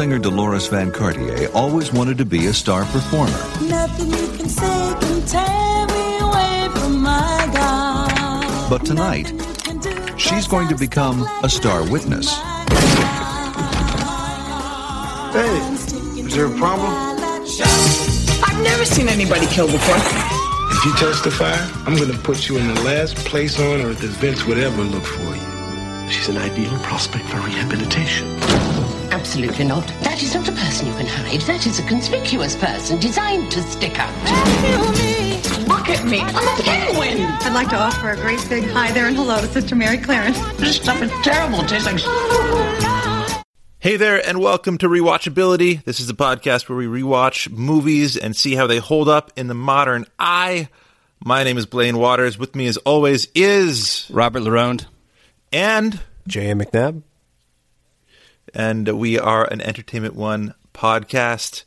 singer Deloris Van Cartier always wanted to be a star performer. Nothing you can say can tear me away from my God. But tonight, she's going to become a star witness. Hey, is there a problem? I've never seen anybody killed before. If you testify, I'm gonna put you in the last place on earth that Vince would ever look for you. She's an ideal prospect for rehabilitation. Absolutely not. That is not a person you can hide. That is a conspicuous person designed to stick out. Look at me. Look at me! I'm a penguin. I'd like to offer a great big hi there and hello to Sister Mary Clarence. This stuff is terrible. It tastes like. Hey there, and welcome to Rewatchability. This is a podcast where we rewatch movies and see how they hold up in the modern eye. My name is Blaine Waters. With me, as always, is Robert Laronde and J.A. McNabb. And we are an Entertainment One podcast.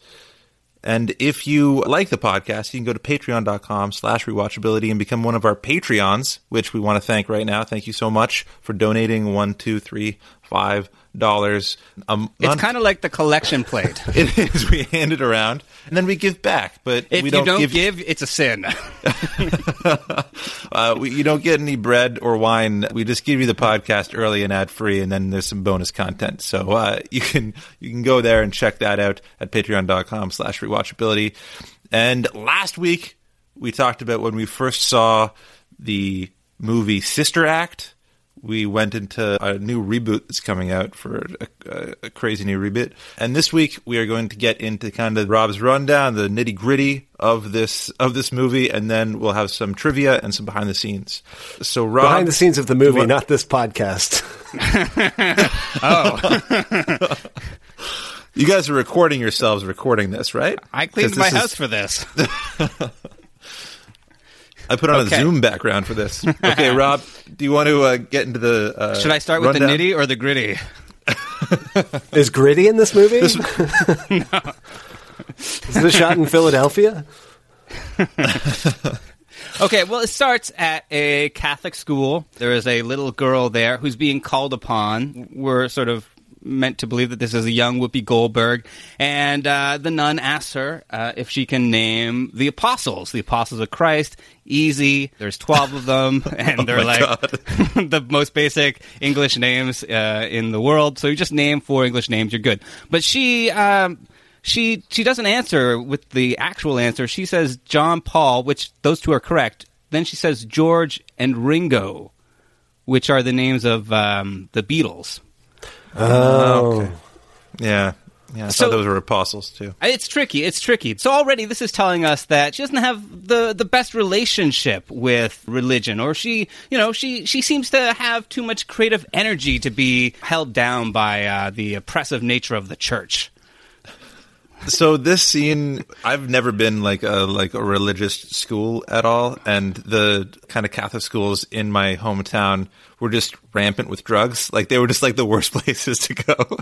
And if you like the podcast, you can go to patreon.com slash rewatchability and become one of our Patreons, which we want to thank right now. Thank you so much for donating one, two, three, five dollars a month. It's kind of like the collection plate. it is. We hand it around and then we give back. But if we don't you don't give, give, it's a sin. uh, we, you don't get any bread or wine. We just give you the podcast early and ad free, and then there's some bonus content. So uh, you can you can go there and check that out at Patreon.com/slash rewatchability. And last week we talked about when we first saw the movie Sister Act we went into a new reboot that's coming out for a, a, a, crazy new reboot. And this week we are going to get into kind of Rob's rundown, the nitty gritty of this of this movie, and then we'll have some trivia and some behind the scenes. So Rob, behind the scenes of the movie, want... not this podcast. oh. you guys are recording yourselves recording this, right? I cleaned my house is... for this. I put on okay. a Zoom background for this. Okay, Rob, do you want to uh, get into the? Uh, Should I start with rundown? the nitty or the gritty? Is gritty in this movie? This... no. Is this shot in Philadelphia? okay, well, it starts at a Catholic school. There is a little girl there who's being called upon. We're sort of meant to believe that this is a young Whoopi Goldberg. And uh, the nun asks her uh, if she can name the apostles, the apostles of Christ. Easy. There's 12 of them, and oh they're like the most basic English names uh, in the world. So you just name four English names, you're good. But she. Um, she she doesn't answer with the actual answer. She says John Paul, which those two are correct. Then she says George and Ringo, which are the names of um, the Beatles. Oh, okay. yeah. Yeah, I So- thought those were apostles too. It's tricky. It's tricky. So already this is telling us that she doesn't have the the best relationship with religion, or she, you know, she she seems to have too much creative energy to be held down by uh, the oppressive nature of the church. So this scene, I've never been like a like a religious school at all, and the kind of Catholic schools in my hometown were just rampant with drugs. Like they were just like the worst places to go.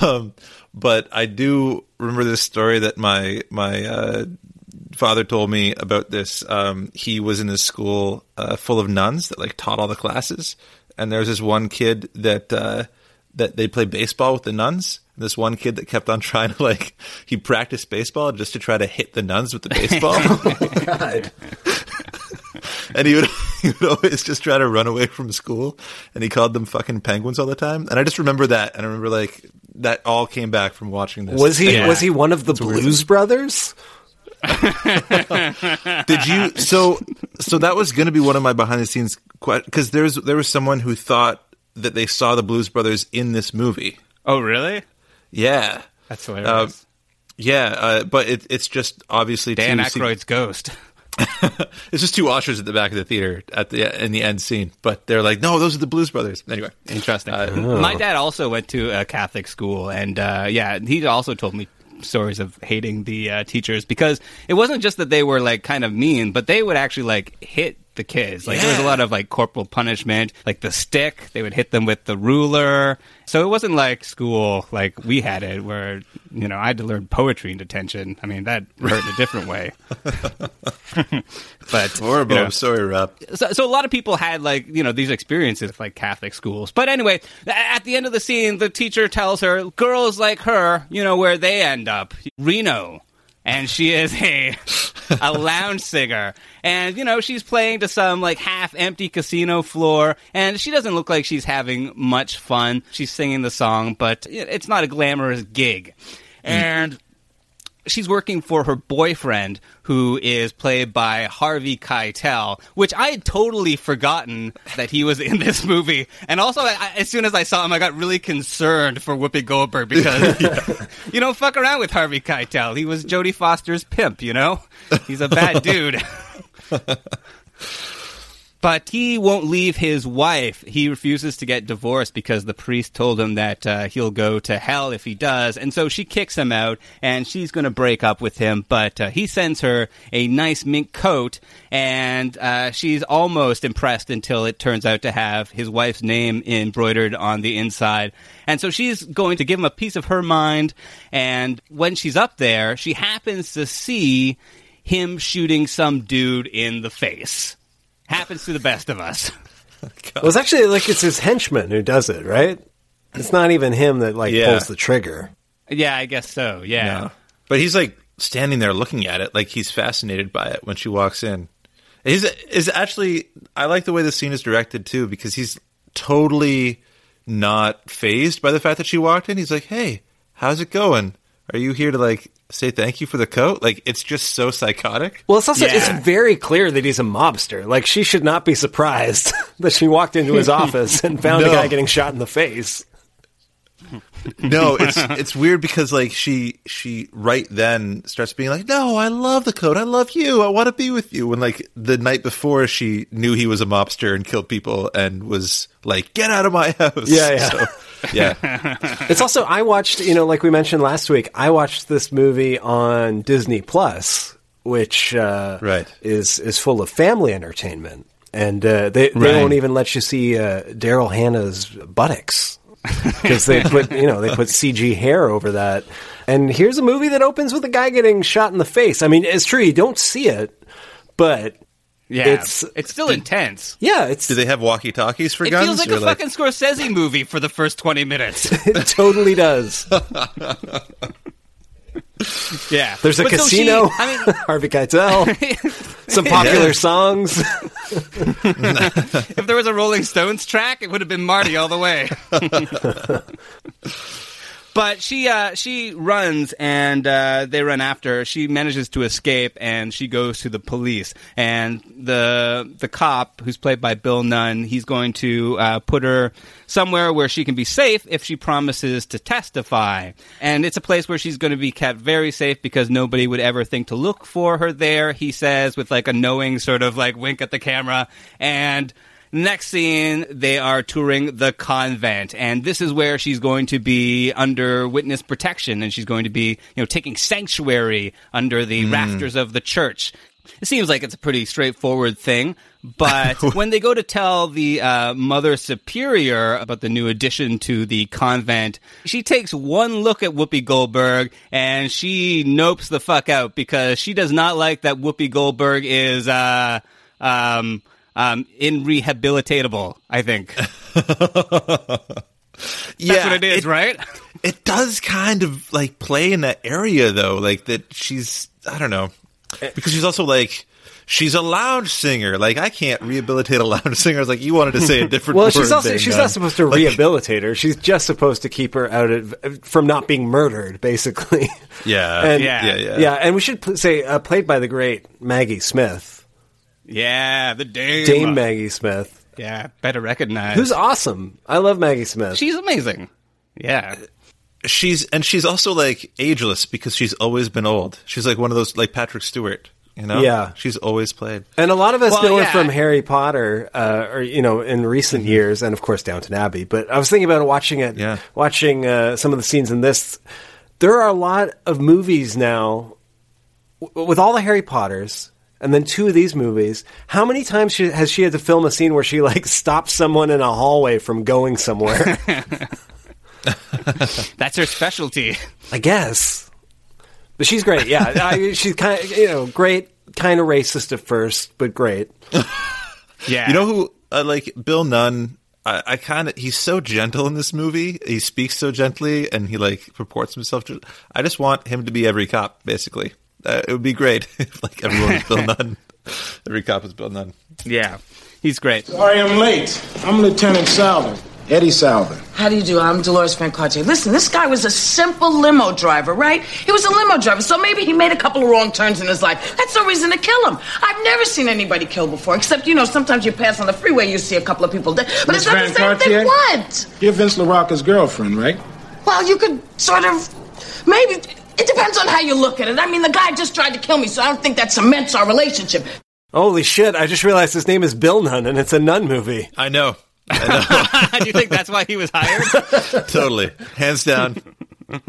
um, but I do remember this story that my my uh, father told me about this. Um, he was in a school uh, full of nuns that like taught all the classes, and there was this one kid that uh, that they play baseball with the nuns. This one kid that kept on trying to like he practiced baseball just to try to hit the nuns with the baseball. Oh, God. and he would he would always just try to run away from school, and he called them fucking penguins all the time. And I just remember that, and I remember like that all came back from watching this. Was he Yeah. was he one of the Blues Brothers? Did you? So, so that was going to be one of my behind the scenes because there's there was someone who thought that they saw the Blues Brothers in this movie. Oh, really? Yeah, That's hilarious. Uh, yeah, uh, but it, it's just obviously Dan two Aykroyd's ghost. it's just two ushers at the back of the theater at the in the end scene, but they're like, no, those are the Blues Brothers. Anyway, Interesting. Uh, My dad also went to a Catholic school, and uh, yeah, he also told me stories of hating the uh, teachers because it wasn't just that they were like kind of mean, but they would actually like hit the kids. Like there was a lot of like corporal punishment, like the stick. They would hit them with the ruler. So it wasn't like school like we had it, where you know I had to learn poetry in detention. I mean that hurt in a different way. but horrible. you know, I'm sorry, Rob. so, so a lot of people had like you know these experiences with like Catholic schools. But anyway, at the end of the scene, the teacher tells her girls like her, you know where they end up, Reno, and she is a a lounge singer, and you know she's playing to some like half empty casino floor, and she doesn't look like she's having much fun. She's singing the song, but it's not a glamorous gig, mm. and she's working for her boyfriend, who is played by Harvey Keitel, which I had totally forgotten that he was in this movie. And also, I, as soon as I saw him, I got really concerned for Whoopi Goldberg because you don't fuck around with Harvey Keitel. He was Jodie Foster's pimp, you know? He's a bad dude. But he won't leave his wife. He refuses to get divorced because the priest told him that uh, he'll go to hell if he does. And so she kicks him out and she's going to break up with him. But uh, he sends her a nice mink coat and uh, she's almost impressed until it turns out to have his wife's name embroidered on the inside. And so she's going to give him a piece of her mind. And when she's up there, she happens to see him shooting some dude in the face. Happens to the best of us. Well, it's actually like it's his henchman who does it, right? It's not even him that like Yeah. pulls the trigger. Yeah, I guess so. Yeah. No. But he's like standing there looking at it, like he's fascinated by it when she walks in. He's is actually I like the way the scene is directed too because he's totally not phased by the fact that she walked in. He's like, "Hey, how's it going? Are you here to like say thank you for the coat?" Like it's just so psychotic. Well, it's also Yeah. it's very clear that he's a mobster. Like she should not be surprised that she walked into his office and found a guy getting shot in the face. no, it's it's weird because like she she right then starts being like, "No, I love the coat. I love you. I want to be with you." When like the night before she knew he was a mobster and killed people and was like, "Get out of my house." Yeah, yeah. So, yeah. It's also I watched, you know, like we mentioned last week, I watched this movie on Disney Plus, which uh, Right. is is full of family entertainment, and uh, they they Right. won't even let you see uh, Daryl Hannah's buttocks because they put you know they put CG hair over that. And here's a movie that opens with a guy getting shot in the face. I mean, it's true you don't see it, but Yeah. It's- It's, still intense. yeah, it's Do they have walkie talkies for It guns? It feels like Or, a fucking Scorsese movie for the first 20 minutes. it totally does. yeah. There's a But so she- casino. I mean, Harvey Keitel, some popular Yeah. songs. if there was a Rolling Stones track, it would have been Marty all the way. But she uh, she runs and uh, they run after her. She manages to escape and she goes to the police. And the the cop, who's played by Bill Nunn, he's going to uh, put her somewhere where she can be safe if she promises to testify. And it's a place where she's going to be kept very safe because nobody would ever think to look for her there. He says with like a knowing sort of like wink at the camera and. Next scene, they are touring the convent, and this is where she's going to be under witness protection, and she's going to be, you know, taking sanctuary under the rafters of the church. It seems like it's a pretty straightforward thing, but when they go to tell the uh, Mother Superior about the new addition to the convent, she takes one look at Whoopi Goldberg and she nopes the fuck out because she does not like that Whoopi Goldberg is, uh, um, um, inrehabilitatable, I think. That's what it is, right? It does kind of like play in that area though, like that she's I don't know. Because she's also like she's a lounge singer. Like I can't rehabilitate a lounge singer. I was like, you wanted to say a different. well, word she's also she's man. not supposed to Like, rehabilitate her. She's just supposed to keep her out of from not being murdered, basically. Yeah, And- yeah, yeah, yeah. And we should pl- say uh, played by the great Maggie Smith, Yeah, the Dame. Dame Maggie Smith, Yeah, better recognize. who's awesome. I love Maggie Smith. She's amazing. Yeah. She's and she's also like ageless because she's always been old. She's like one of those like Patrick Stewart. You know, Yeah. she's always played. And a lot of us Well, know her from Harry Potter, uh, or you know, in recent Mm-hmm. years, and of course Downton Abbey. But I was thinking about watching it, Yeah. watching uh, some of the scenes in this. There are a lot of movies now w- with all the Harry Potters, and then two of these movies. How many times she, has she had to film a scene where she like stops someone in a hallway from going somewhere? That's her specialty. I guess. But she's great. Yeah, I, she's kind of you know great, kind of racist at first, but great. Yeah. You know who uh, like Bill Nunn? I, I kind of he's so gentle in this movie. He speaks so gently, and he like purports himself. To, I just want him to be every cop. Basically, uh, it would be great if like everyone was Bill Nunn. Every cop is Bill Nunn. Yeah. He's great. Sorry I'm late. I'm Lieutenant Souther, Eddie Souther. How do you do? I'm Deloris Van Cartier. Listen, this guy was a simple limo driver, right? He was a limo driver, so maybe he made a couple of wrong turns in his life. That's no reason to kill him. I've never seen anybody killed before, except, you know, sometimes you pass on the freeway, you see a couple of people dead. But Miss it's not the same Cartier? thing. What? You're Vince LaRocca's girlfriend, right? Well, you could sort of. Maybe. It depends on how you look at it. I mean, the guy just tried to kill me, so I don't think that cements our relationship. Holy shit! I just realized his name is Bill Nunn, and it's a Nun movie. I know. i Do you think that's why he was hired? totally, hands down,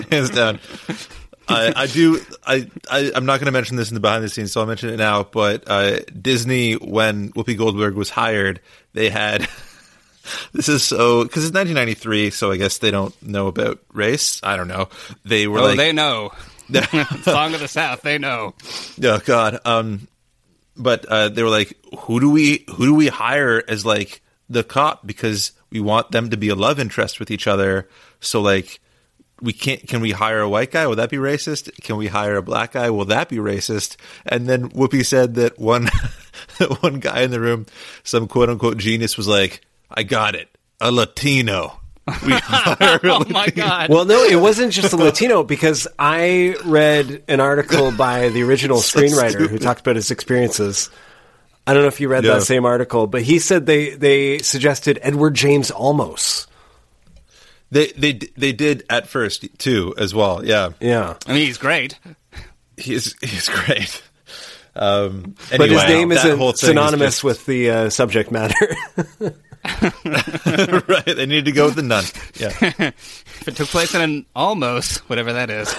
hands down. I, I do. I, I I'm not going to mention this in the behind the scenes, so I'll mention it now. But uh, Disney, when Whoopi Goldberg was hired, they had. This is so because it's 1993, so I guess they don't know about race. I don't know. They were oh, like, they know. Song of the South, they know. Oh God. Um, but uh, they were like, who do we who do we hire as like the cop because we want them to be a love interest with each other. So like we can't can we hire a white guy? Will that be racist? Can we hire a black guy? Will that be racist? And then Whoopi said that one one guy in the room, some quote unquote genius was like, I got it. A Latino. We hire a Oh my god. Well, no, it wasn't just a Latino because I read an article by the original So screenwriter who talked about his experiences. I don't know if you read Yeah. that same article, but he said they they suggested Edward James Olmos. They they they did at first too as well. Yeah. Yeah. I mean, he's great. He's he's great. Um, but his name isn't whole thing is synonymous just- with the uh, subject matter. right. They need to go with the nun. Yeah. if it took place in an almost whatever that is.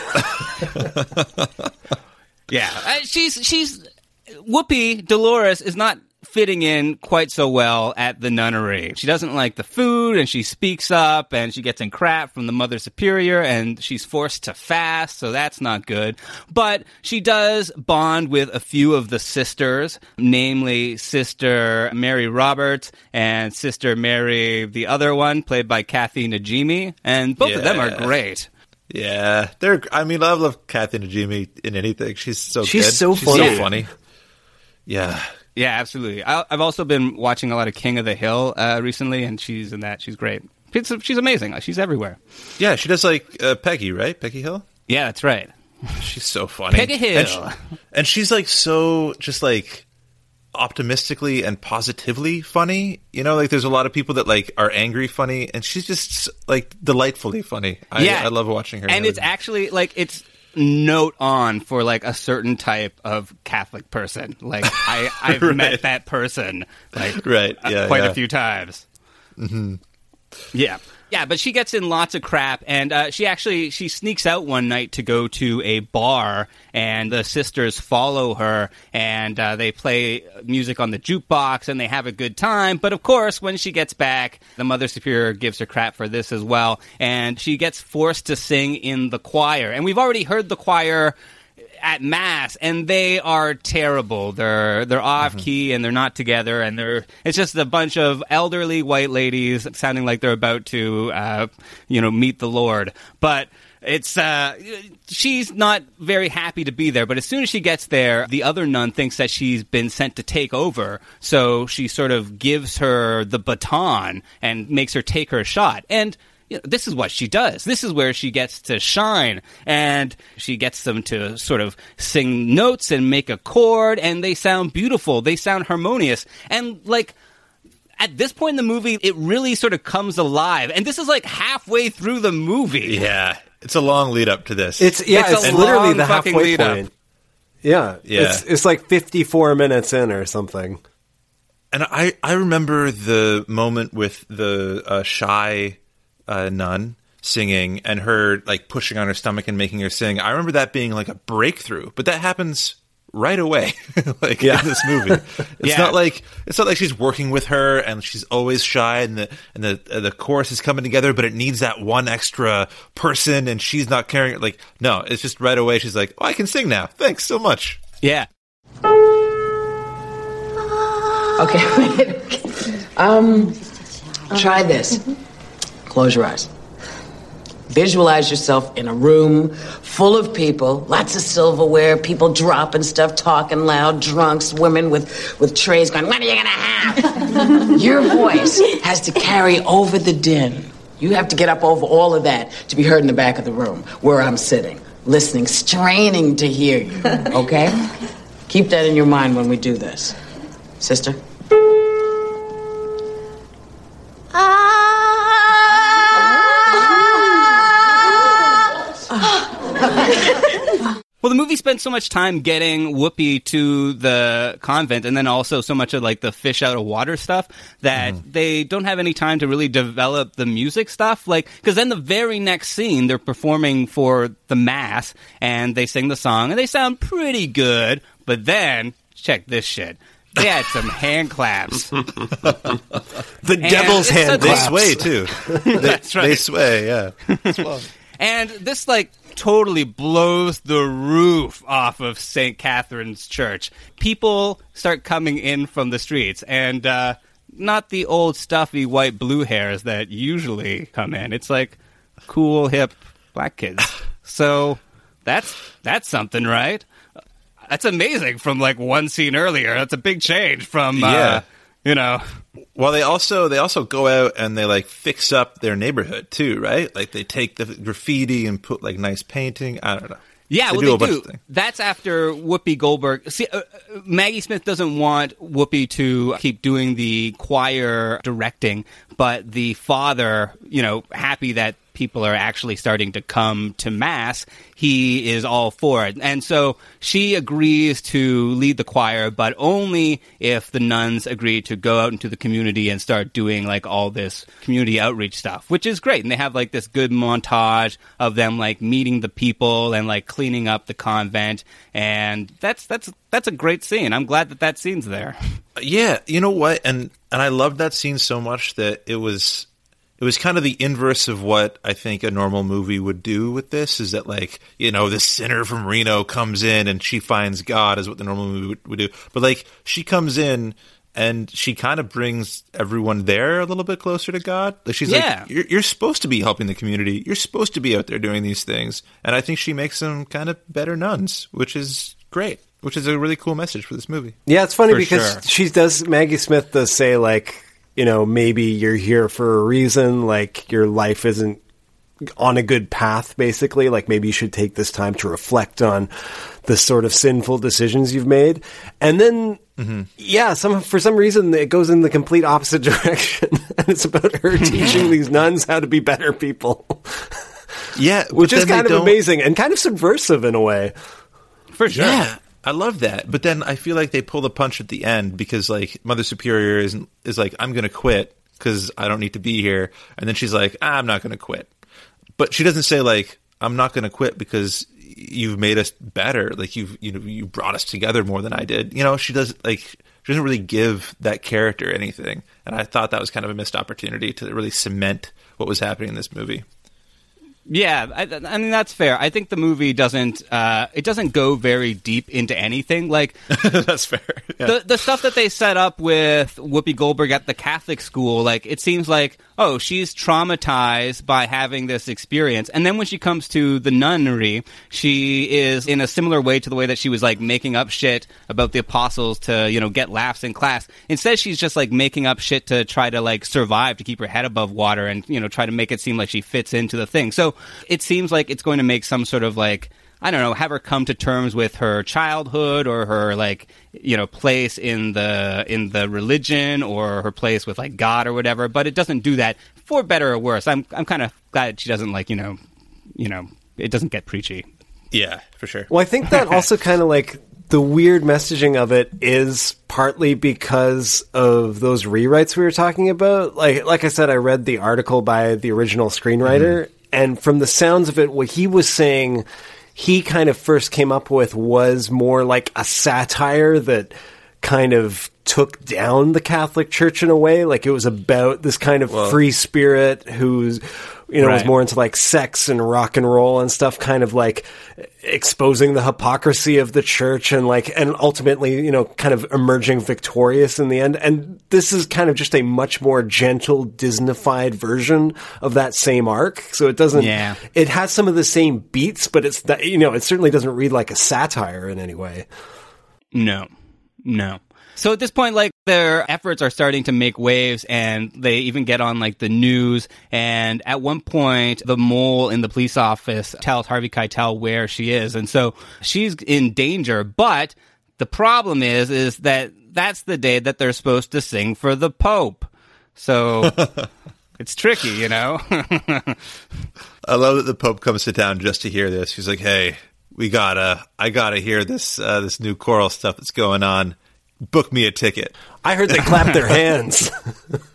yeah, uh, she's she's Whoopi Deloris is not fitting in quite so well at the nunnery. She doesn't like the food, and she speaks up, and she gets in crap from the mother superior, and she's forced to fast, so that's not good. But she does bond with a few of the sisters, namely Sister Mary Roberts and Sister Mary, the other one, played by Kathy Najimy, and both of them are great. Yeah, they're. I mean, I love Kathy Najimy in anything. She's so She's good. so She's funny. so funny. Yeah, Yeah, absolutely. I, I've also been watching a lot of King of the Hill uh, recently, and she's in that. She's great. She's, she's amazing. She's everywhere. yeah. She does like uh, Peggy, right? Peggy Hill. Yeah, that's right. She's so funny. Peggy Hill. and, she- and she's like so just like optimistically and positively funny. You know, like there's a lot of people that like are angry funny, and she's just like delightfully funny. I, yeah, I love watching her. And it's actually like it's note on for like a certain type of Catholic person. Like I, I've Right. met that person like Right, uh, yeah, quite yeah. a few times. hmm Yeah. Yeah, but she gets in lots of crap, and uh, she actually she sneaks out one night to go to a bar, and the sisters follow her, and uh, they play music on the jukebox, and they have a good time. But of course, when she gets back, the mother superior gives her crap for this as well, and she gets forced to sing in the choir. And we've already heard the choir at mass and they are terrible they're they're off key and they're not together and they're it's just a bunch of elderly white ladies sounding like they're about to uh, you know meet the lord but it's uh, she's not very happy to be there. But as soon as she gets there, the other nun thinks that she's been sent to take over, so she sort of gives her the baton and makes her take her shot. And you know, this is what she does. This is where she gets to shine, and she gets them to sort of sing notes and make a chord, and they sound beautiful. They sound harmonious, and like at this point in the movie, it really sort of comes alive. And this is like halfway through the movie. Yeah, it's a long lead up to this. It's yeah, It's it's, a literally long the fucking halfway lead up. point. Yeah, Yeah. It's, it's like 54 minutes in or something. And I, I remember the moment with the uh, shy uh, nun singing and her like pushing on her stomach and making her sing. I remember that being like a breakthrough, but that happens right away, like Yeah. in this movie. It's Yeah. not like it's not like she's working with her and she's always shy and the and the uh, the chorus is coming together, but it needs that one extra person and she's not carrying it. Like no, it's just right away. She's like, oh, I can sing now. Thanks so much. Yeah. Okay. Um, try this. Close your eyes. Visualize yourself in a room full of people, lots of silverware, people dropping stuff, talking loud, drunks, women with, with trays going, What are you gonna have? Your voice has to carry over the din. You have to get up over all of that to be heard in the back of the room where I'm sitting, listening, straining to hear you. Okay? Keep that in your mind when we do this. Sister? Ah. Well, the movie spends so much time getting Whoopi to the convent, and then also so much of like the fish out of water stuff that mm-hmm. they don't have any time to really develop the music stuff. Like, because then the very next scene, they're performing for the mass, and they sing the song, and they sound pretty good. But then, check this shit. They had some hand claps. The And devil's hand such They sway too. They, That's right. They sway. Yeah. And this like totally blows the roof off of St. Catherine's Church. People start coming in from the streets and uh not the old stuffy white blue hairs that usually come in. It's like cool hip black kids. So that's that's something, right? That's amazing from like one scene earlier. That's a big change from uh, Yeah. you know, Well, they also they also go out and they like fix up their neighborhood too, right? Like they take the graffiti and put like nice painting. I don't know. Yeah, They well, do they do. That's after Whoopi Goldberg. See, uh, uh, Maggie Smith doesn't want Whoopi to keep doing the choir directing, but the father, you know, happy that people are actually starting to come to mass, he is all for it. And so she agrees to lead the choir, but only if the nuns agree to go out into the community and start doing like all this community outreach stuff, which is great. And they have like this good montage of them like meeting the people and like cleaning up the convent. And that's, that's, that's a great scene. I'm glad that that scene's there. Yeah, you know what? And and I loved that scene so much that it was it was kind of the inverse of what I think a normal movie would do with this is that like, you know, this sinner from Reno comes in and she finds God is what the normal movie would, would do. But like she comes in and she kind of brings everyone there a little bit closer to God. Like she's Yeah. like, you're, you're supposed to be helping the community. You're supposed to be out there doing these things. And I think she makes them kind of better nuns, which is great. Which is a really cool message for this movie. Yeah, it's funny For because sure. she does. Maggie Smith does say like, you know, maybe you're here for a reason. Like your life isn't on a good path. Basically, like maybe you should take this time to reflect on the sort of sinful decisions you've made. And then, mm-hmm. yeah, some for some reason it goes in the complete opposite direction, and it's about her teaching these nuns how to be better people, Yeah, which is kind of don't- amazing and kind of subversive in a way. For sure. Yeah, I love that. But then I feel like they pull the punch at the end because like Mother Superior is is like I'm going to quit because I don't need to be here, and then she's like "Ah, I'm not going to quit, but she doesn't say like I'm not going to quit because you've made us better. Like you've you know you brought us together more than I did. You know she does like she doesn't really give that character anything, and I thought that was kind of a missed opportunity to really cement what was happening in this movie. Yeah, I, I mean that's fair. I think the movie doesn't uh, it doesn't go very deep into anything. Like that's fair. Yeah. the the stuff that they set up with Whoopi Goldberg at the Catholic school, like it seems like oh she's traumatized by having this experience, and then when she comes to the nunnery, she is in a similar way to the way that she was like making up shit about the apostles to you know get laughs in class. Instead, she's just like making up shit to try to like survive to keep her head above water and you know try to make it seem like she fits into the thing. So it seems like it's going to make some sort of like I don't know, have her come to terms with her childhood or her like you know place in the in the religion or her place with like God or whatever. But it doesn't do that for better or worse. I'm I'm kind of glad she doesn't like you know you know it doesn't get preachy. Yeah, for sure. Well, I think that also kind of like the weird messaging of it is partly because of those rewrites we were talking about. Like, like I said, I read the article by the original screenwriter, mm-hmm. and from the sounds of it, what he was saying, he kind of first came up with was more like a satire that kind of took down the Catholic Church in a way. Like it was about this kind of free spirit who's, you know, was more into like sex and rock and roll and stuff, kind of like exposing the hypocrisy of the church and like, and ultimately, you know, kind of emerging victorious in the end. And this is kind of just a much more gentle, Disneyfied version of that same arc. So it doesn't, Yeah. it has some of the same beats, but it's that, you know, it certainly doesn't read like a satire in any way. No, no. So at this point, like their efforts are starting to make waves, and they even get on like the news. And at one point, the mole in the police office tells Harvey Keitel where she is, and so she's in danger. But the problem is, is that that's the day that they're supposed to sing for the Pope. So it's tricky, you know. I love that the Pope comes to town just to hear this. He's like, "Hey, we gotta, I gotta hear this, uh, this new choral stuff that's going on. Book me a ticket." I heard they clap their hands.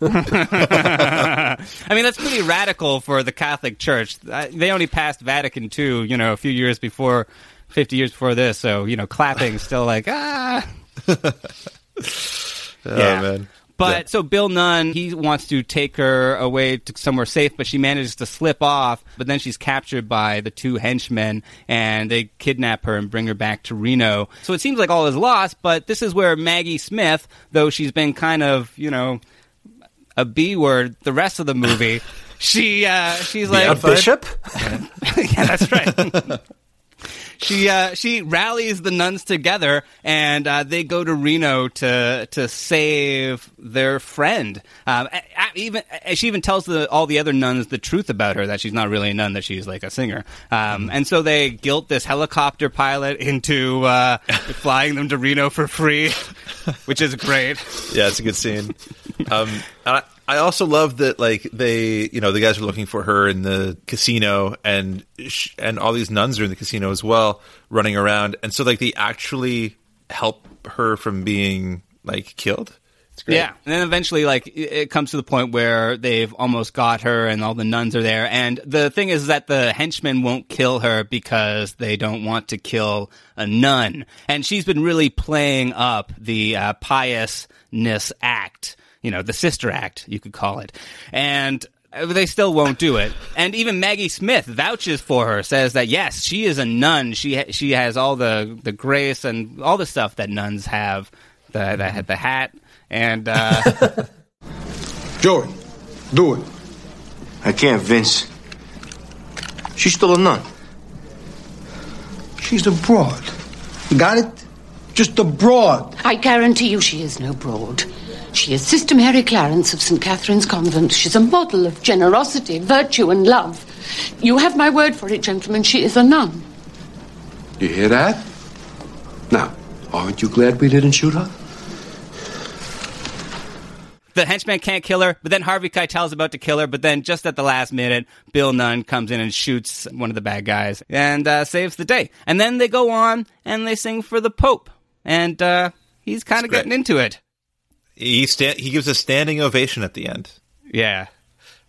I mean, that's pretty radical for the Catholic Church. They only passed Vatican II, you know, a few years before, 50 years before this. So, you know, clapping still like, ah. Oh Yeah. man. But so Bill Nunn, he wants to take her away to somewhere safe, but she manages to slip off. But then she's captured by the two henchmen, and they kidnap her and bring her back to Reno. So it seems like all is lost. But this is where Maggie Smith, though she's been kind of, you know, a B word the rest of the movie, she uh, she's like a bishop? yeah, that's right. she uh, she rallies the nuns together, and uh, they go to Reno to to save their friend. Um, even she even tells the, all the other nuns the truth about her that she's not really a nun, that she's like a singer. Um, and so they guilt this helicopter pilot into uh, flying them to Reno for free, which is great. Yeah, it's a good scene. Um, I, I also love that like they, you know, the guys are looking for her in the casino, and sh- and all these nuns are in the casino as well, running around, and so like they actually help her from being like killed. It's great. Yeah, and then eventually, like it- it comes to the point where they've almost got her, and all the nuns are there. And the thing is that the henchmen won't kill her because they don't want to kill a nun. And she's been really playing up the uh, piousness act, you know, the sister act, you could call it. And uh, they still won't do it. And even Maggie Smith vouches for her, says that yes, she is a nun. She ha- she has all the the grace and all the stuff that nuns have. The the, the hat and uh, Joey, do it. I can't, Vince. She's still a nun. She's a broad. Got it? Just a broad. I guarantee you she is no broad. She is Sister Mary Clarence of St. Catherine's Convent. She's a model of generosity, virtue, and love. You have my word for it, gentlemen. She is a nun. You hear that? Now, aren't you glad we didn't shoot her? the henchman can't kill her. But then Harvey Keitel's about to kill her. But then just at the last minute, Bill Nunn comes in and shoots one of the bad guys and uh, saves the day. And then they go on and they sing for the Pope, and uh, he's kind of getting into it. He sta- he gives a standing ovation at the end. Yeah,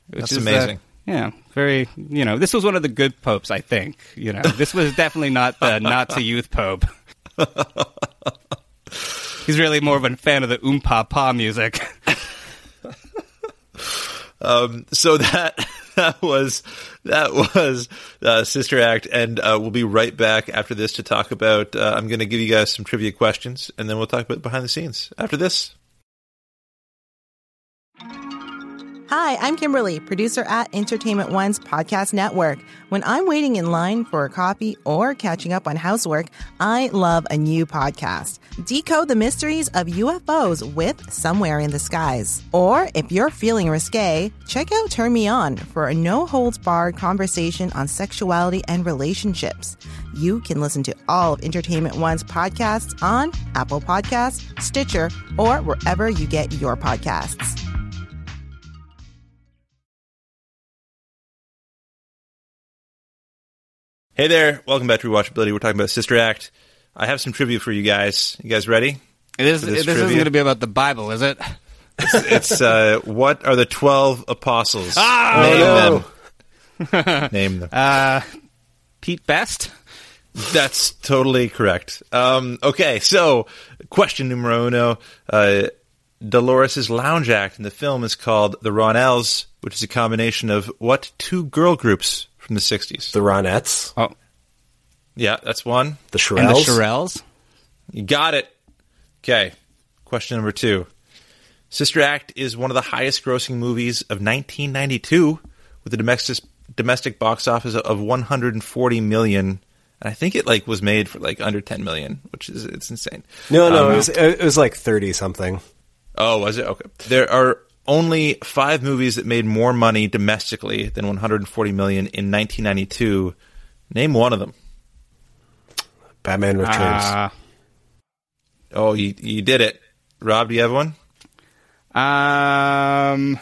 Which That's is, uh, amazing. yeah, very. You know, this was one of the good popes, I think. You know, this was definitely not the Nazi youth pope. He's really more of a fan of the oom pa pa music. Um, so that that was that was uh, Sister Act, and uh, we'll be right back after this to talk about. Uh, I'm going to give you guys some trivia questions, and then we'll talk about behind the scenes after this. Hi, I'm Kimberly, producer at Entertainment One's podcast network. When I'm waiting in line for a coffee or catching up on housework, I love a new podcast. Decode the mysteries of UFOs with Somewhere in the Skies. Or if you're feeling risque, check out Turn Me On for a no holds barred conversation on sexuality and relationships. You can listen to all of Entertainment One's podcasts on Apple Podcasts, Stitcher, or wherever you get your podcasts. Hey there, welcome back to Rewatchability. We're talking about Sister Act. I have some trivia for you guys. You guys ready? It is, for this isn't going to be about the Bible, is it? It's, it's uh, what are the twelve apostles? Ah! Name Oh, them. Name them. Uh, Pete Best. That's totally correct. Um, okay, so question numero uno. Uh, Deloris' lounge act in the film is called The Ronelles, which is a combination of what two girl groups from the 60s? The Ronettes. Oh. Yeah, that's one. The And the Shirelles. Shirelles. You got it. Okay. Question number two. Sister Act is one of the highest grossing movies of 1992 with a domestic domestic box office of 140 million. And I think it like was made for like under 10 million, which is it's insane. No, no, Um, it was it was like thirty something. Oh, was it? Okay. There are only five movies that made more money domestically than 140 million in 1992. Name one of them. Batman Returns. Uh, Oh, you you did it. Rob, do you have one? um,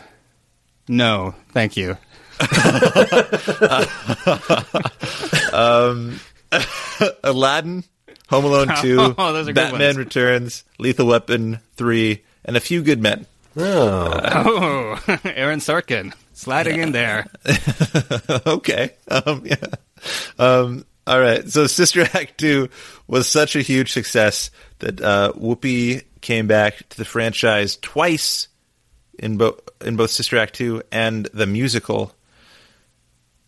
no, thank you. um, Aladdin, Home Alone Two, Oh, those are good Batman ones. Returns, Lethal Weapon Three, and A Few Good Men. Oh, Oh, Aaron Sorkin sliding in there. okay. Um, yeah. Um, all right. So Sister Act 2 was such a huge success that uh, Whoopi came back to the franchise twice in, bo- in both Sister Act 2 and the musical.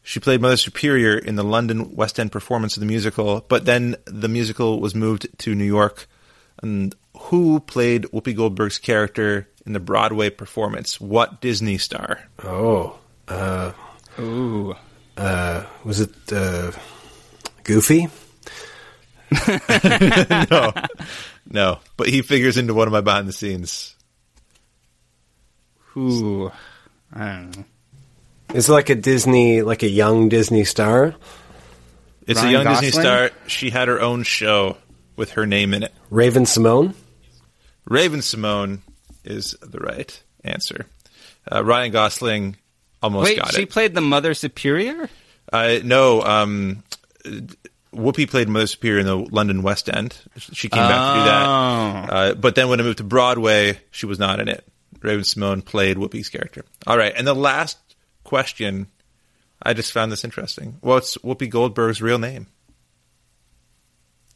She played Mother Superior in the London West End performance of the musical, but then the musical was moved to New York. And who played Whoopi Goldberg's character in the Broadway performance? What Disney star? oh, uh, Ooh. uh, was it uh, Goofy? no, no. But he figures into one of my behind the scenes. Ooh. I don't know. It's like a Disney, like a young Disney star. It's Ryan a young Disney star. She had her own show with her name in it. Raven-Symoné. Raven Simone is the right answer. Uh, Ryan Gosling almost Wait, got she it. She played the Mother Superior? Uh, no, um, Whoopi played Mother Superior in the London West End. She came back to do that. Oh. Uh, but then when it moved to Broadway, she was not in it. Raven-Symoné played Whoopi's character. All right, and the last question, I just found this interesting. What's Whoopi Goldberg's real name?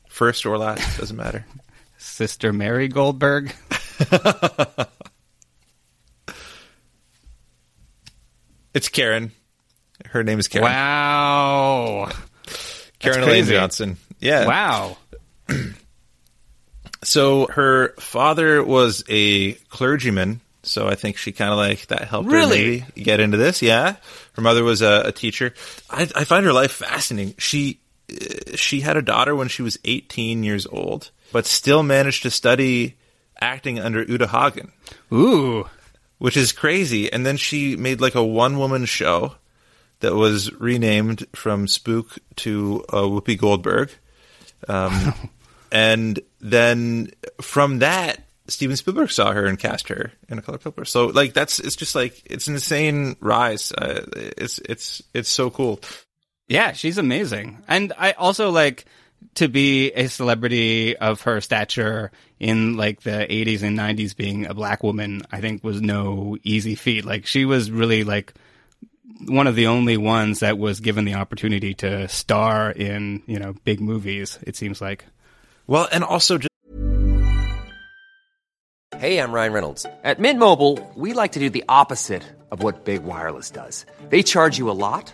First or last, doesn't matter. Sister Mary Goldberg? It's Karen. Her name is Karen. Wow. Karen Elaine. Johnson. Yeah. Wow. So her father was a clergyman, so I think she kind of like that helped Really? her maybe get into this. Yeah, her mother was a, a teacher. I, I find her life fascinating. She uh, she had a daughter when she was 18 years old, but still managed to study acting under Uta Hagen, Ooh. which is crazy. And then she made like a one woman show that was renamed from Spook to uh, Whoopi Goldberg. Um, and then from that, Steven Spielberg saw her and cast her in A Color Purple. So like that's it's just like it's an insane rise. Uh, it's it's it's so cool. Yeah, she's amazing. And I also like to be a celebrity of her stature in like the 80s and 90s being a black woman, I think was no easy feat. Like she was really like one of the only ones that was given the opportunity to star in, you know, big movies, it seems like. Well, and also just Hey, I'm Ryan Reynolds. At Mint Mobile, we like to do the opposite of what Big Wireless does. They charge you a lot,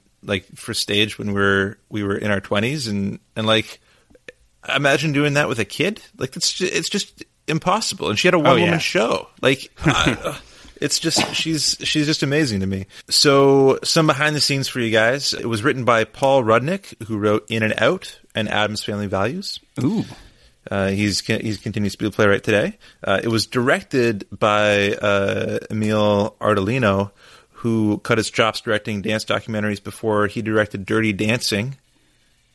like for stage when we were we were in our twenties, and and like imagine doing that with a kid. Like it's just, it's just impossible. And she had a one woman yeah. show. Like uh, it's just she's she's just amazing to me. So some behind the scenes for you guys. It was written by Paul Rudnick, who wrote In and Out and Addams Family Values. Ooh. Uh, he's he continues to be a playwright today. Uh, it was directed by uh, Emil Ardolino, who cut his chops directing dance documentaries before he directed Dirty Dancing,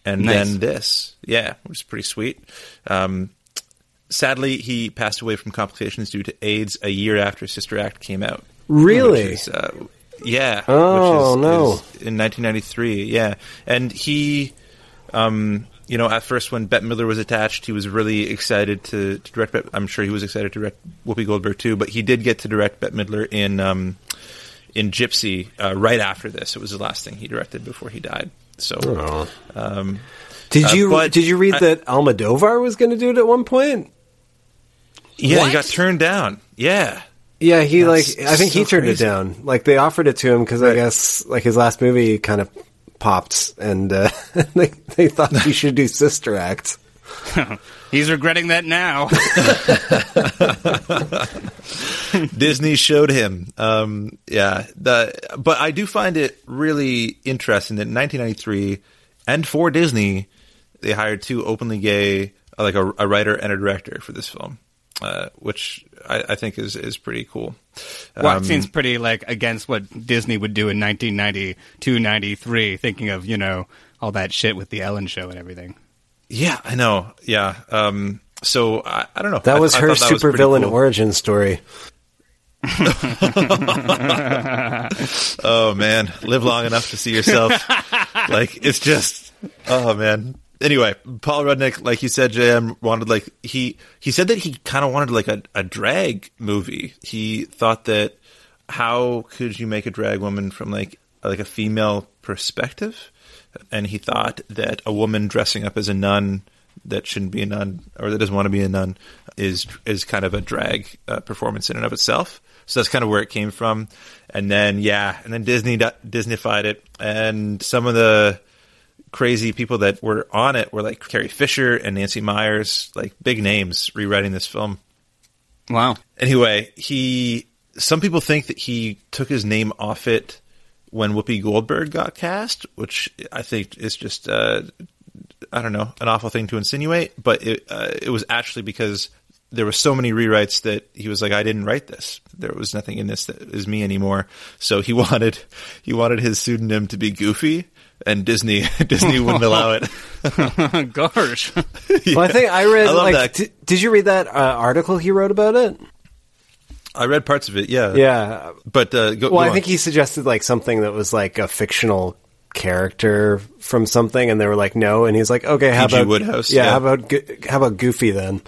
and Nice. then this. Yeah, which is pretty sweet. Um, sadly, he passed away from complications due to AIDS a year after Sister Act came out. Really? Is, uh, yeah. Oh, which is, no. is in 1993. Yeah, and he, um, you know, at first when Bette Midler was attached, he was really excited to, to direct. Bette, I'm sure he was excited to direct Whoopi Goldberg too, but he did get to direct Bette Midler in um, in Gypsy uh, right after this. It was the last thing he directed before he died. So, Oh. um, Did uh, you but did you read I- that Almodovar was going to do it at one point? Yeah, What? he got turned down. Yeah. Yeah, he That's like I think he turned crazy. it down. Like they offered it to him because I guess like his last movie kind of popped, and uh, they they thought he should do Sister Act. He's regretting that now. Disney showed him. Um, yeah, the, but I do find it really interesting that in 1993, and for Disney, they hired two openly gay, uh, like a, a writer and a director for this film, uh, which I, I think is is pretty cool. Well, Um, it seems pretty like against what Disney would do in 1992, 93, thinking of, you know, all that shit with the Ellen show and everything. Yeah, I know. Yeah. Um, so I, I don't know. That I- was I her supervillain cool. origin story. oh man, live long enough to see yourself. like it's just, oh man. Anyway, Paul Rudnick, like you said, JM wanted like he he said that he kind of wanted like a, a drag movie. He thought that how could you make a drag woman from like like a female perspective, and he thought that a woman dressing up as a nun that shouldn't be a nun or that doesn't want to be a nun is is kind of a drag uh, performance in and of itself. So that's kind of where it came from. And then yeah, and then Disney Disneyfied it, and some of the crazy people that were on it were like Carrie Fisher and Nancy Meyers, like big names rewriting this film. Wow. Anyway, he some people think that he took his name off it when Whoopi Goldberg got cast, which I think is just uh, I don't know an awful thing to insinuate, but it uh, it was actually because there were so many rewrites that he was like, I didn't write this. There was nothing in this that is me anymore. So he wanted he wanted his pseudonym to be Goofy, and Disney Disney wouldn't allow it. Gosh. Well, I think I read I love like that. di- did you read that uh, article he wrote about it? I read parts of it, yeah, Yeah. But uh, go, Well, go I think he suggested like something that was like a fictional character from something, and they were like, no, and he's like, okay, how P.G. about Wodehouse, Yeah, yeah. how about how about Goofy then?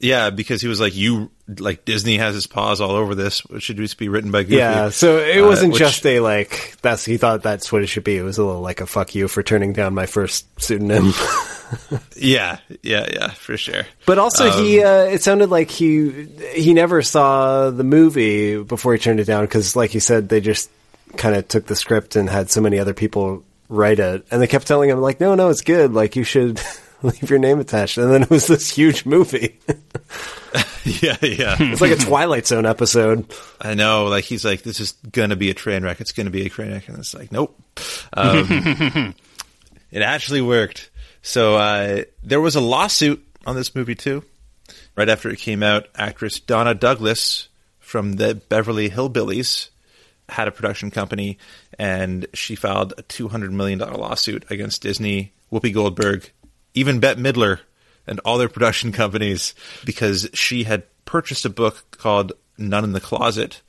Yeah, because he was like, you like Disney has his paws all over this. It should just be written by Goofy. Yeah, so it Uh, wasn't which- just a like that's he thought that's what it should be. It was a little like a fuck you for turning down my first pseudonym. Yeah, yeah, yeah, for sure. But also, Um, he uh, it sounded like he he never saw the movie before he turned it down because, like you said, they just kind of took the script and had so many other people write it, and they kept telling him like, "No, no, it's good. Like you should leave your name attached." And then it was this huge movie. yeah, yeah. it's like a Twilight Zone episode. I know, like he's like, this is gonna be a train wreck. It's gonna be a train wreck, and it's like, nope. Um, it actually worked. So uh, there was a lawsuit on this movie too. Right after it came out, actress Donna Douglas from the Beverly Hillbillies had a production company, and she filed a two hundred million dollar lawsuit against Disney, Whoopi Goldberg, even Bette Midler, and all their production companies because she had purchased a book called Nun in the Closet,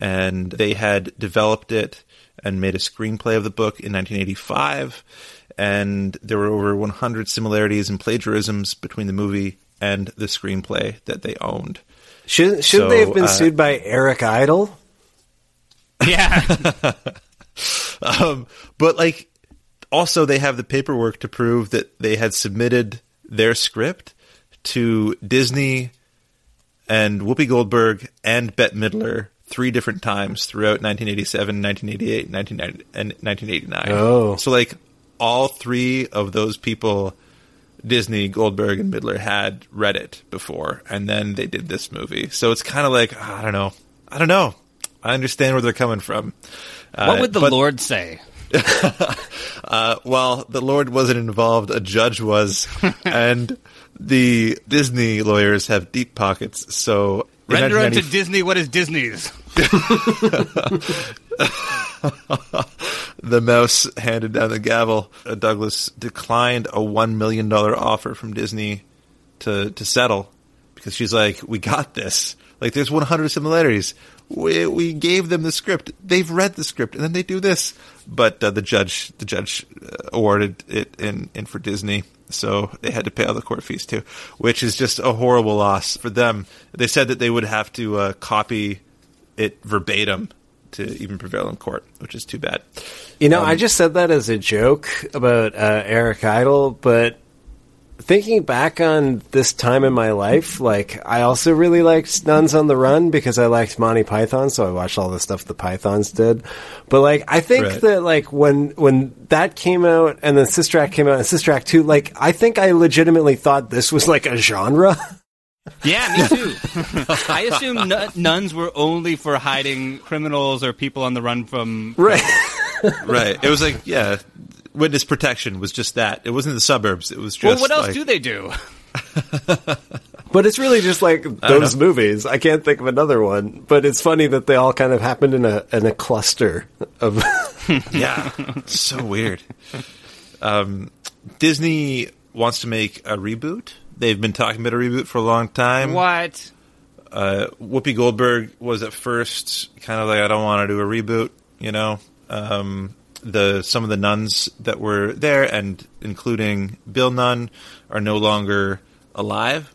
and they had developed it and made a screenplay of the book in 1985. And there were over 100 similarities and plagiarisms between the movie and the screenplay that they owned. Should should So, they have been uh, sued by Eric Idle? Yeah. um, but like, also they have the paperwork to prove that they had submitted their script to Disney and Whoopi Goldberg and Bette Midler three different times throughout 1987, 1988, 1990, and 1989. Oh. so like all three of those people. Disney, Goldberg, and Midler had read it before, and then they did this movie. So it's kind of like I don't know, I don't know. I understand where they're coming from. what Uh, would the but- Lord say? uh, well, the Lord wasn't involved; a judge was, and the Disney lawyers have deep pockets. So, Render unto 1990 Disney what is Disney's. the mouse handed down the gavel. Uh, Douglas declined a one million dollar offer from Disney to to settle because she's like, "We got this. Like, there's 100 similarities. We we gave them the script. They've read the script, and then they do this." But uh, the judge the judge uh, awarded it in in for Disney. So they had to pay all the court fees too, which is just a horrible loss for them. They said that they would have to uh, copy it verbatim to even prevail in court, which is too bad. You know, Um, I just said that as a joke about uh, Eric Idle, but thinking back on this time in my life, like I also really liked Nuns on the Run because I liked Monty Python, so I watched all the stuff the Pythons did. But like, I think Right. that like when when that came out and then Sister Act came out and Sister Act two, like I think I legitimately thought this was like a genre. Yeah, me too. I assume nu- nuns were only for hiding criminals or people on the run from. Right. right. It was like, yeah, witness protection was just that. It wasn't the suburbs. It was just. Well, what else like- do they do? But it's really just like those know. movies. I can't think of another one. But it's funny that they all kind of happened in a in a cluster of yeah, so weird. Um, Disney wants to make a reboot. They've been talking about a reboot for a long time. What? Uh, Whoopi Goldberg was at first kind of like, I don't want to do a reboot. You know, um, the some of the nuns that were there, and including Bill Nunn, are no longer alive.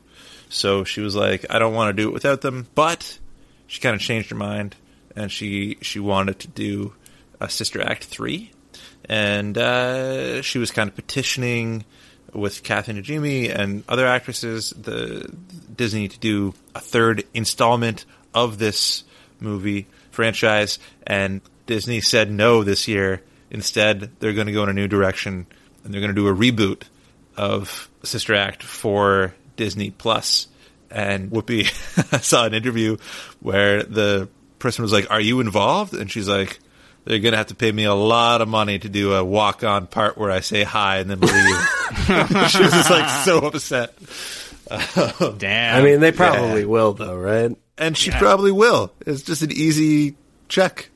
So she was like, I don't want to do it without them. But she kind of changed her mind, and she she wanted to do a Sister Act three, and uh, she was kind of petitioning with Kathy Najimy and other actresses, the Disney to do a third installment of this movie franchise, and Disney said no this year. Instead, they're going to go in a new direction, and they're going to do a reboot of Sister Act for Disney Plus. And Whoopi I saw an interview where the person was like, "Are you involved?" And she's like, "They're going to have to pay me a lot of money to do a walk-on part where I say hi and then leave." she was just like so upset. Um, Damn. I mean, they probably will, though, right? and she probably will. It's just an easy check.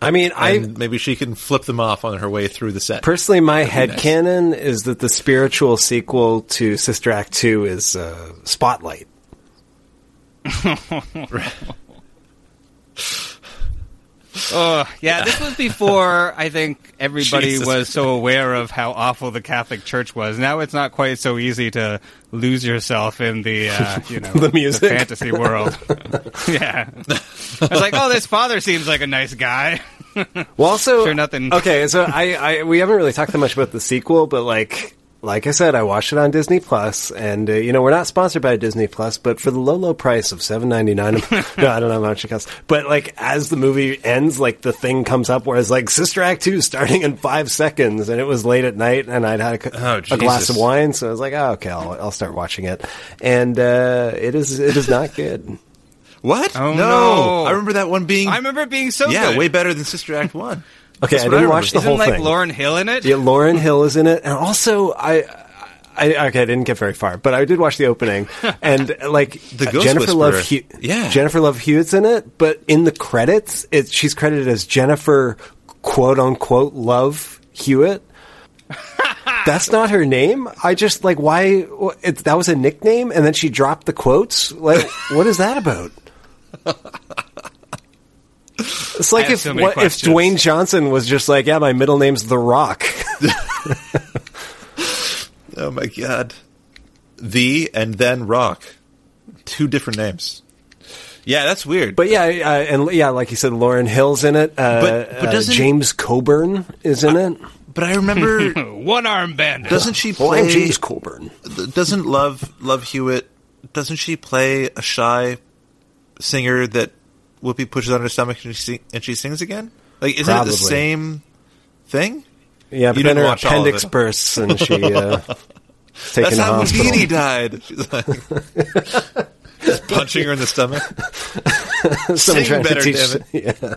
I mean, I maybe she can flip them off on her way through the set. personally, my That'd nice. headcanon is that the spiritual sequel to Sister Act two is uh, Spotlight. Oh, yeah, this was before I think everybody Jesus was so aware of how awful the Catholic Church was. Now it's not quite so easy to lose yourself in the uh, you know The music. fantasy world. yeah, I was like, oh, this father seems like a nice guy. Well, also, Sure, nothing- Okay, so I, I we haven't really talked that much about the sequel, but like like I said, I watched it on Disney Plus, and uh, you know we're not sponsored by Disney Plus, but for the low low price of seven ninety nine, no, I don't know how much it costs, but like as the movie ends, like the thing comes up where it's like Sister Act two starting in five seconds, and it was late at night, and I'd had a, c- Oh, a glass of wine, so I was like, oh, okay, I'll, I'll start watching it, and uh, it is it is not good. What? Oh, no. no. I remember that one being I remember it being so yeah, good. way better than Sister Act one. Okay, That's I didn't watch the whole thing. Isn't whole like thing. Lauryn Hill in it? Yeah, Lauryn Hill is in it, and also I, I okay, I didn't get very far, but I did watch the opening, and like The uh, Ghost Jennifer Love, Whisperer. Hew- Yeah. Jennifer Love Hewitt's in it, but in the credits, it she's credited as Jennifer quote unquote Love Hewitt. That's not her name. I just like why it, that was a nickname, and then she dropped the quotes. Like, what is that about? It's like if so what, if. Dwayne Johnson was just like, yeah, my middle name's The Rock. Oh my god. The and then Rock. Two different names. Yeah, that's weird. But yeah, uh, and yeah, like you said, Lauryn Hill's in it. Uh, But- but uh, James Coburn is in it. But I remember One arm bandit. doesn't she Well, play James Coburn. doesn't Love Love Hewitt doesn't she play a shy singer that Whoopi pushes on her stomach and she, and she sings again? Like isn't Probably. it the same thing? Yeah, but You then her appendix bursts and she uh, That's how. Houdini died. She's like just punching her in the stomach. Someone Sing trying better, to teach. Yeah.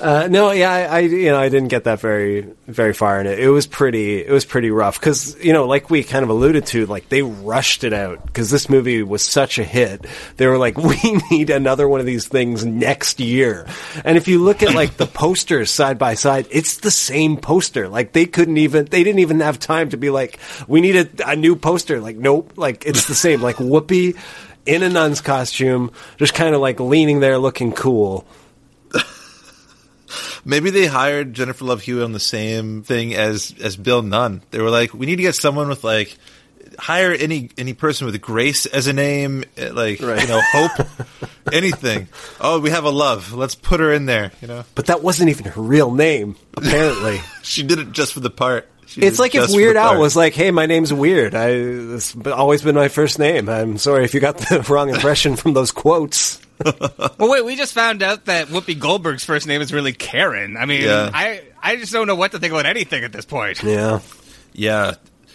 Uh, no, yeah, I, I, you know, I didn't get that very, very far in it. It was pretty, it was pretty rough because, you know, like we kind of alluded to, like they rushed it out because this movie was such a hit. They were like, we need another one of these things next year. And if you look at like the posters side by side, it's the same poster. Like they couldn't even, they didn't even have time to be like, we need a, a new poster. Like, nope, like it's the same. Like Whoopi in a nun's costume, just kind of like leaning there looking cool. Maybe they hired Jennifer Love Hewitt on the same thing as as Bill Nunn. They were like, we need to get someone with like hire any any person with Grace as a name, eh, like you know Hope, anything. Oh, we have a love. Let's put her in there. You know, But that wasn't even her real name, apparently. she did it just for the part. She it's like if Weird Al was like, "Hey, my name's Weird. I it's always been my first name. I'm sorry if you got the wrong impression from those quotes." Well, wait, we just found out that Whoopi Goldberg's first name is really Karen. I mean, Yeah. I I just don't know what to think about anything at this point. Yeah. Yeah.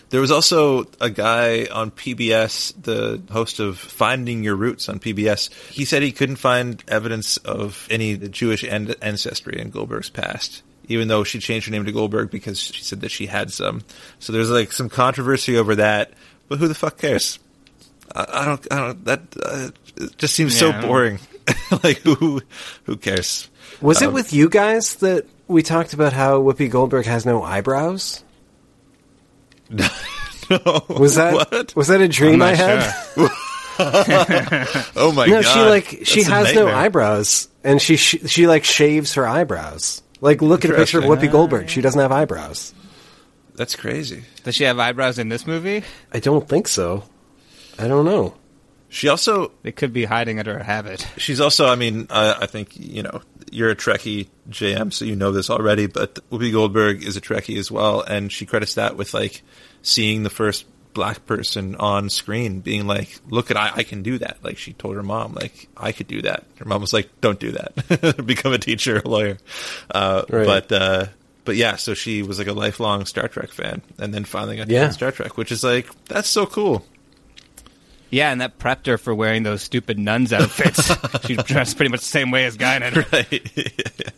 There was also a guy on PBS, the host of Finding Your Roots on PBS. He said he couldn't find evidence of any Jewish an- ancestry in Goldberg's past, even though she changed her name to Goldberg because she said that she had some. So there's like some controversy over that. But who the fuck cares? I, I don't. I don't. That uh, it just seems Yeah. so boring. like who? Who cares? Was it Um, with you guys that we talked about how Whoopi Goldberg has no eyebrows? no. Was that What? was that a dream I'm I not had? oh my no, god! No, she like she That's has no eyebrows, and she she, she like shaves her eyebrows. Like, look at a picture of Whoopi Goldberg. She doesn't have eyebrows. That's crazy. Does she have eyebrows in this movie? I don't think so. I don't know. She also They could be hiding under a habit. She's also, I mean, I, I think you know you're a Trekkie, JM, so you know this already. But Whoopi Goldberg is a Trekkie as well, and she credits that with like seeing the first black person on screen, being like, "Look at I, I can do that." Like she told her mom, like, "I could do that." Her mom was like, "Don't do that. Become a teacher, a lawyer." Uh, Right. But uh, but yeah, so she was like a lifelong Star Trek fan, and then finally got to Yeah. yeah. Star Trek, which is like that's so cool. Yeah, and that prepped her for wearing those stupid nuns outfits. she dressed pretty much the same way as Guinan. Right.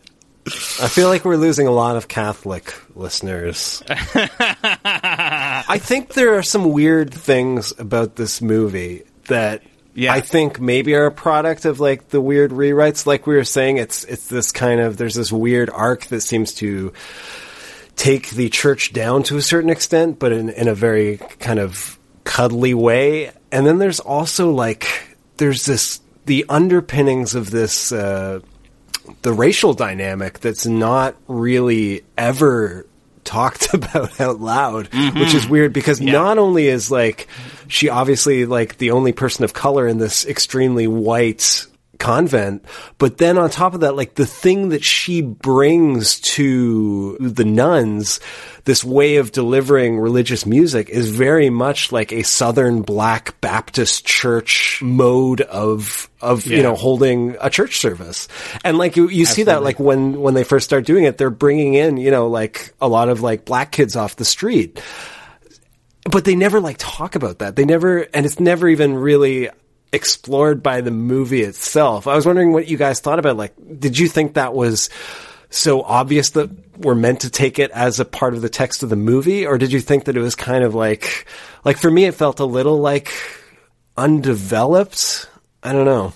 I feel like we're losing a lot of Catholic listeners. I think there are some weird things about this movie that Yeah. I think maybe are a product of like the weird rewrites. Like we were saying, it's it's this kind of there's this weird arc that seems to take the church down to a certain extent, but in, in a very kind of cuddly way. And then there's also like there's this the underpinnings of this uh, the racial dynamic that's not really ever talked about out loud, which is weird because not only is like she obviously like the only person of color in this extremely white convent, but then on top of that, like the thing that she brings to the nuns, this way of delivering religious music is very much like a Southern Black Baptist church mode of, of, you know, holding a church service. And like you, you see that like when, when they first start doing it, they're bringing in, you know, like a lot of like black kids off the street but they never like talk about that. They never, and it's never even really explored by the movie itself. I was wondering what you guys thought about. Like, did you think that was so obvious that we're meant to take it as a part of the text of the movie, or did you think that it was kind of like, like for me, it felt a little like undeveloped. I don't know.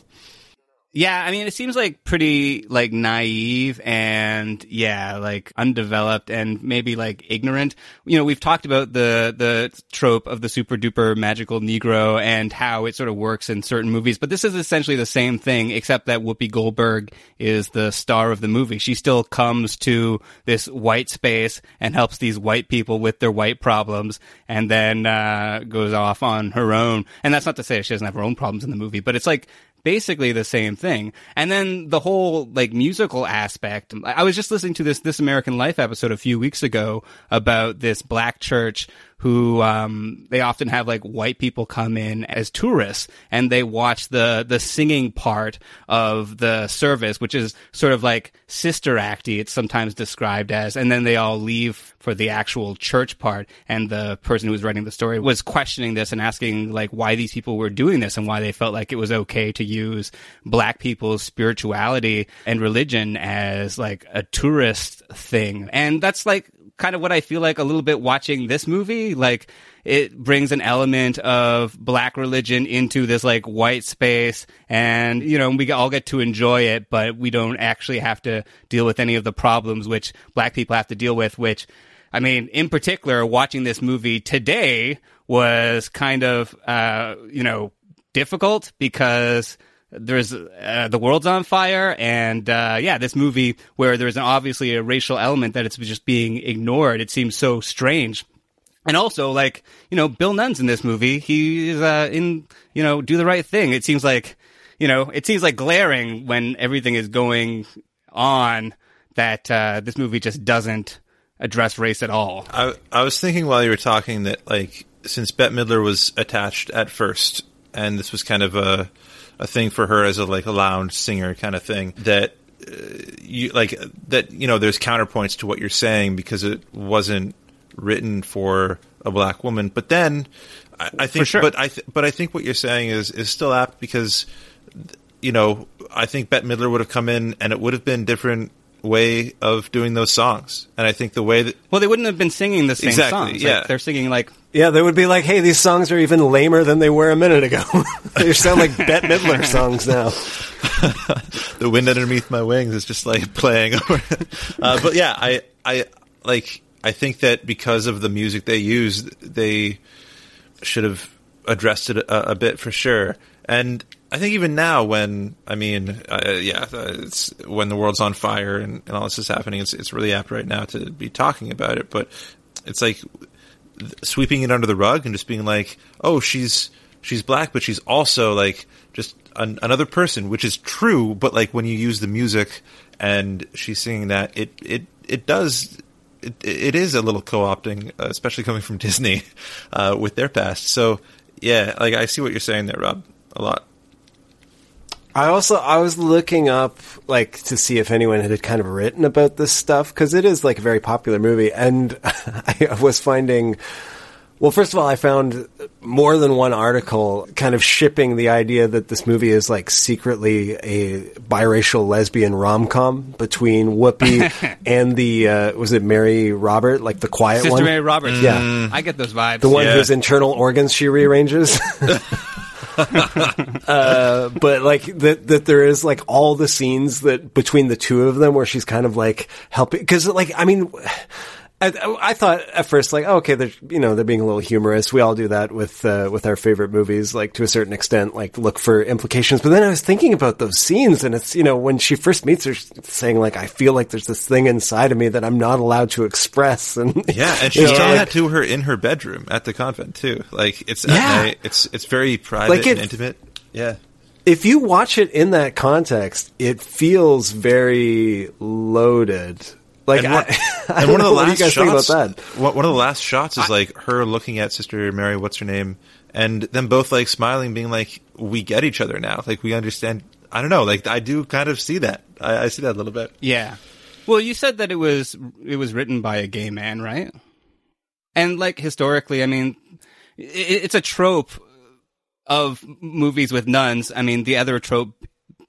Yeah, I mean, it seems like pretty like naive and yeah, like undeveloped and maybe like ignorant. You know, we've talked about the the trope of the super duper magical Negro and how it sort of works in certain movies, but this is essentially the same thing, except that Whoopi Goldberg is the star of the movie. She still comes to this white space and helps these white people with their white problems, and then uh, goes off on her own. And that's not to say she doesn't have her own problems in the movie, but it's like basically the same thing. And then the whole like musical aspect. I was just listening to this This American Life episode a few weeks ago about this black church who um, they often have like white people come in as tourists and they watch the the singing part of the service, which is sort of like sister acty. It's sometimes described as, and then they all leave for the actual church part. And the person who was writing the story was questioning this and asking like why these people were doing this and why they felt like it was okay to use black people's spirituality and religion as like a tourist thing. And that's like kind of what I feel like a little bit watching this movie. Like it brings an element of black religion into this like white space and, you know, we all get to enjoy it, but we don't actually have to deal with any of the problems which black people have to deal with, which I mean, in particular, watching this movie today was kind of, uh, you know, difficult because there's uh, the world's on fire and uh, yeah this movie where there's an, obviously a racial element that it's just being ignored it seems so strange. And also like you know bill nunn's in this movie he's uh, in you know do the right thing. It seems like you know it seems like glaring when everything is going on that uh, this movie just doesn't address race at all. I, I was thinking while you were talking that like since Bette Midler was attached at first and this was kind of a a thing for her as a like a lounge singer kind of thing that uh, you like that you know there's counterpoints to what you're saying because it wasn't written for a black woman but then I, I think sure. but I th- but I think what you're saying is is still apt because you know I think Bette Midler would have come in and it would have been different way of doing those songs and I think the way that well they wouldn't have been singing the same Exactly, songs Like, yeah. they're singing like Yeah, they would be like, "Hey, these songs are even lamer than they were a minute ago. they sound like Bette Midler songs now." the wind underneath my wings is just like playing over. uh, but yeah, I, I like, I think that because of the music they use, they should have addressed it a, a bit for sure. And I think even now, when I mean, uh, yeah, uh, it's when the world's on fire and, and all this is happening, it's it's really apt right now to be talking about it. But it's like sweeping it under the rug and just being like, oh, she's she's black, but she's also like just an, another person, which is true. But like when you use the music and she's singing that, it it it does. It, it is a little co-opting, uh, especially coming from Disney uh, with their past. So, yeah, like I see what you're saying there, Rob, a lot. I also I was looking up like to see if anyone had kind of written about this stuff because it is like a very popular movie, and I was finding. Well, first of all, I found more than one article kind of shipping the idea that this movie is like secretly a biracial lesbian rom com between Whoopi and the uh, was it Mary Robert, like the quiet Sister one, Mary Roberts. Yeah, I get those vibes. the one Yeah. whose internal organs she rearranges. uh, but like that, that there is like all the scenes that between the two of them where she's kind of like helping because like I mean. I, I thought at first, like, oh, okay, they're you know they're being a little humorous. We all do that with uh, with our favorite movies, like to a certain extent, like look for implications. But then I was thinking about those scenes, and it's you know when she first meets her, saying like, I feel like there's this thing inside of me that I'm not allowed to express, and Yeah, and you she's know, telling like- that to her in her bedroom at the convent too. Like it's at Yeah. night. It's it's very private Like it- and intimate. Yeah. if you watch it in that context, it feels very loaded. Like, and one, I, I and one of the what last you guys shots, think about that? One one of the last shots is like her looking at Sister Mary, what's her name, and them both like smiling, being like, "We get each other now. Like we understand." I don't know. Like I do kind of see that. I, I see that a little bit. Yeah. Well, you said that it was it was written by a gay man, right? And like historically, I mean, i it's a trope of movies with nuns. I mean, the other trope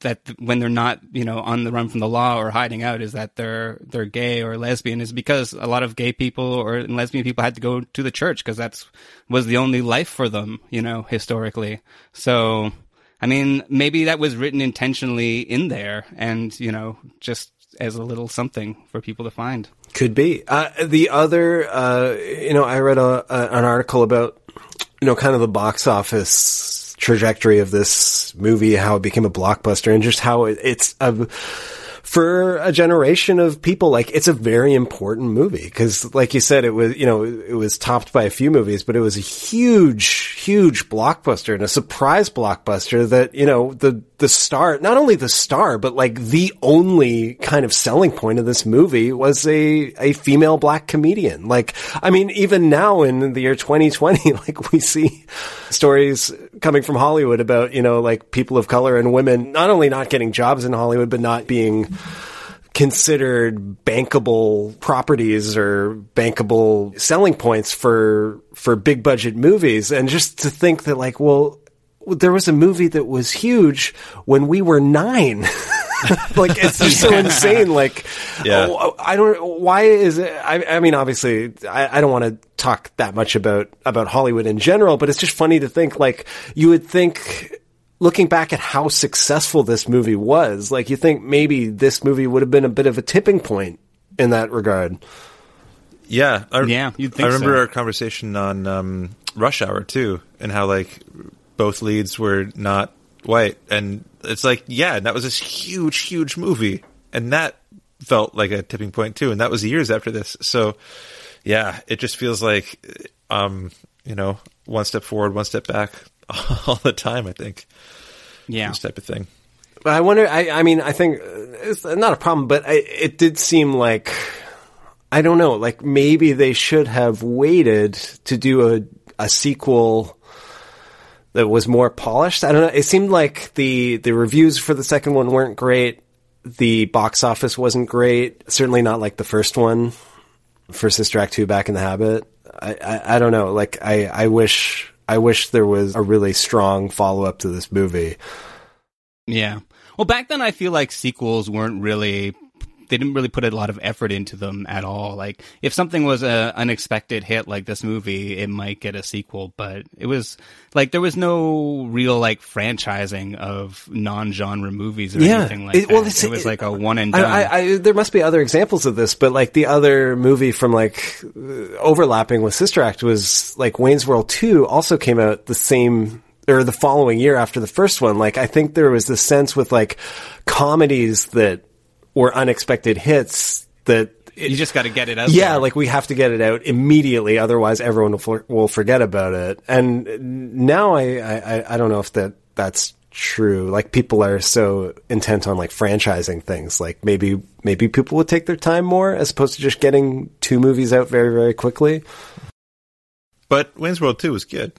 that when they're not, you know, on the run from the law or hiding out is that they're they're gay or lesbian is because a lot of gay people or lesbian people had to go to the church because that's was the only life for them, you know, historically. So I mean, maybe that was written intentionally in there, and you know, just as a little something for people to find. Could be. Uh, the other, uh, you know, I read a, a, an article about, you know, kind of the box office trajectory of this movie, how it became a blockbuster, and just how it, it's a for a generation of people, like it's a very important movie. Because, like you said, it was you know it was topped by a few movies, but it was a huge, huge blockbuster and a surprise blockbuster that you know the the star, not only the star, but like the only kind of selling point of this movie was a a female black comedian. Like, I mean, even now in the year 2020, like we see stories coming from Hollywood about you know like people of color and women not only not getting jobs in Hollywood, but not being considered bankable properties or bankable selling points for for big budget movies and just to think that like well there was a movie that was huge when we were 9 like it's just so insane like Yeah. oh, I don't why is it I, I mean obviously I, I don't want to talk that much about about Hollywood in general but it's just funny to think like you would think looking back at how successful this movie was, like you think maybe this movie would have been a bit of a tipping point in that regard. Yeah, I, Yeah, you'd think I remember so. our conversation on um, Rush Hour too, and how like both leads were not white, and it's like yeah, that was this huge, huge movie, and that felt like a tipping point too, and that was years after this. So yeah, it just feels like um, you know one step forward, one step back all the time. I think Yeah. this type of thing. But I wonder. I, I mean, I think uh, it's not a problem, but I, it did seem like I don't know. Like maybe they should have waited to do a a sequel that was more polished. I don't know. It seemed like the the reviews for the second one weren't great. The box office wasn't great. Certainly not like the first one for Sister Act two. Back in the Habit. I, I, I don't know. Like I I wish I wish there was a really strong follow up to this movie. Yeah. Well, back then I feel like sequels weren't really they didn't really put a lot of effort into them at all. Like if something was a unexpected hit like this movie, it might get a sequel, but it was like there was no real like franchising of non-genre movies or anything like It- that. well, it was like a one and done. I, I, there must be other examples of this, but like the other movie from like uh, overlapping with Sister Act was like Wayne's World 2 also came out the same or the following year after the first one. Like I think there was this sense with like comedies that were unexpected hits that you just got to get it out. yeah, there. like we have to get it out immediately, otherwise everyone will, for, will forget about it. And now I, I, I don't know if that that's true. Like people are so intent on like franchising things. Like maybe maybe people would take their time more as opposed to just getting two movies out very very quickly. But Wayne's World Two was good.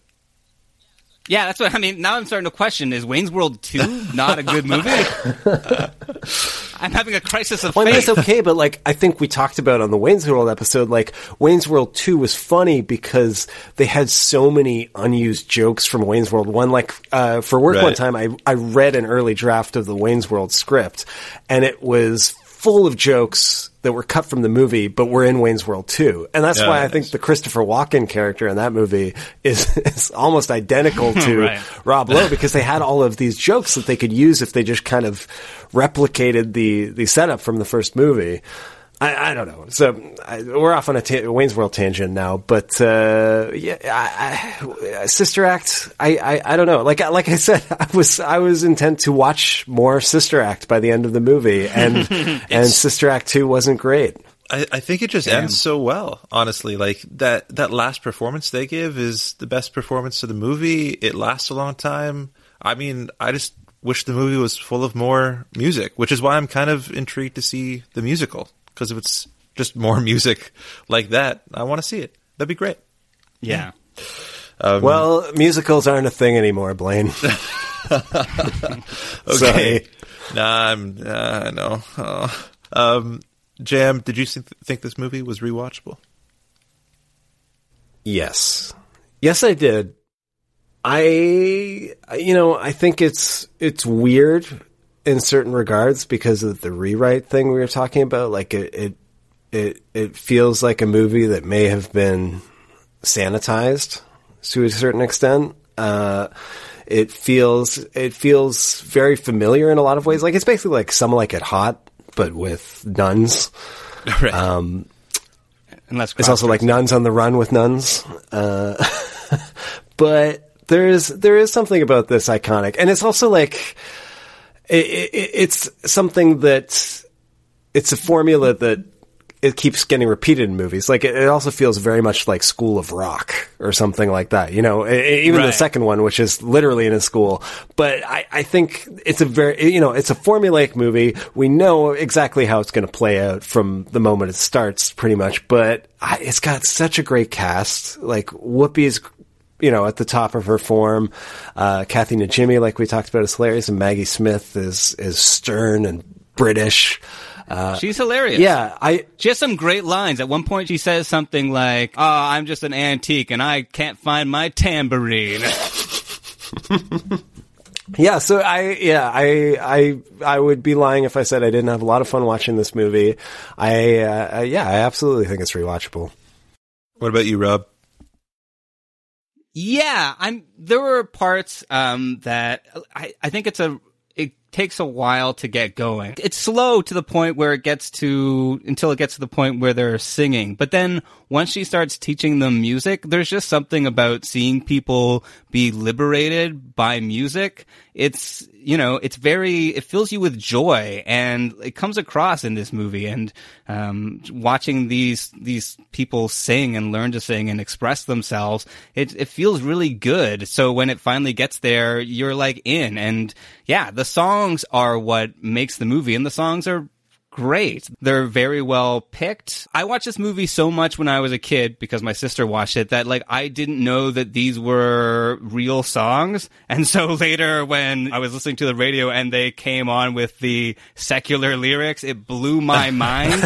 Yeah, that's what I mean. Now I'm starting to question: Is Wayne's World two not a good movie? I'm having a crisis of Well, I mean, faith. it's okay, but like I think we talked about on the Wayne's World episode, like Wayne's World Two was funny because they had so many unused jokes from Wayne's World One. Like uh, for work one time, I I read an early draft of the Wayne's World script, and it was full of jokes that were cut from the movie, but were in Wayne's World 2. And that's why I nice. think the Christopher Walken character in that movie is, is almost identical to Right. Rob Lowe because they had all of these jokes that they could use if they just kind of replicated the, the setup from the first movie. I, I don't know. So I, we're off on a ta- Wayne's World tangent now, but uh, yeah, I, I, Sister Act. I, I, I don't know. Like I- like I said, I was I was intent to watch more Sister Act by the end of the movie, and and Sister Act two wasn't great. I, I think it just Damn. ends so well, honestly. Like that that last performance they give is the best performance of the movie. It lasts a long time. I mean, I just wish the movie was full of more music, which is why I'm kind of intrigued to see the musical. Because if it's just more music like that, I want to see it. That'd be great. yeah. Um, Well, musicals aren't a thing anymore, Blaine. okay. Nah, I'm. Uh, I know. Oh. Um, Jam, did you think, think this movie was rewatchable? Yes. Yes, I did. I, you know, I think it's, it's weird in certain regards because of the rewrite thing we were talking about. Like it, it, it, it feels like a movie that may have been sanitized to a certain extent. Uh, It feels it feels very familiar in a lot of ways. Like it's basically like Some Like It Hot, but with nuns. Right. Um, Unless it's also like nuns on the run with nuns. Uh, but there is there is something about this iconic, and it's also like it, it, it's something that it's a formula that it keeps getting repeated in movies. Like it, it also feels very much like School of Rock or something like that. You know, even the second one, which is literally in a school. But I, I think it's a very, you know, it's a formulaic movie. We know exactly how it's going to play out from the moment it starts, pretty much. But I, it's got such a great cast. Like Whoopi's you know, at the top of her form. Uh, Kathy Najimy, like we talked about, is hilarious, and Maggie Smith is is stern and British. Uh, She's hilarious. Yeah, I. She has some great lines. At one point, she says something like, "Oh, I'm just an antique, and I can't find my tambourine." Yeah, so I yeah I I I would be lying if I said I didn't have a lot of fun watching this movie. I uh, uh, yeah I absolutely think it's rewatchable. What about you, Rob? Yeah, I'm. There were parts um, that I, I think it's a. It takes a while to get going. It's slow to the point where it gets to until it gets to the point where they're singing. But then once she starts teaching them music, there's just something about seeing people be liberated by music. It's you know, it's very. It fills you with joy, and it comes across in this movie. And um, watching these these people sing and learn to sing and express themselves, it it feels really good. So when it finally gets there, you're like in. And yeah, the songs are what makes the movie, and the songs are great. They're very well picked. I watched this movie so much when I was a kid because my sister watched it that like I didn't know that these were real songs. And so later when I was listening to the radio and they came on with the secular lyrics, it blew my mind.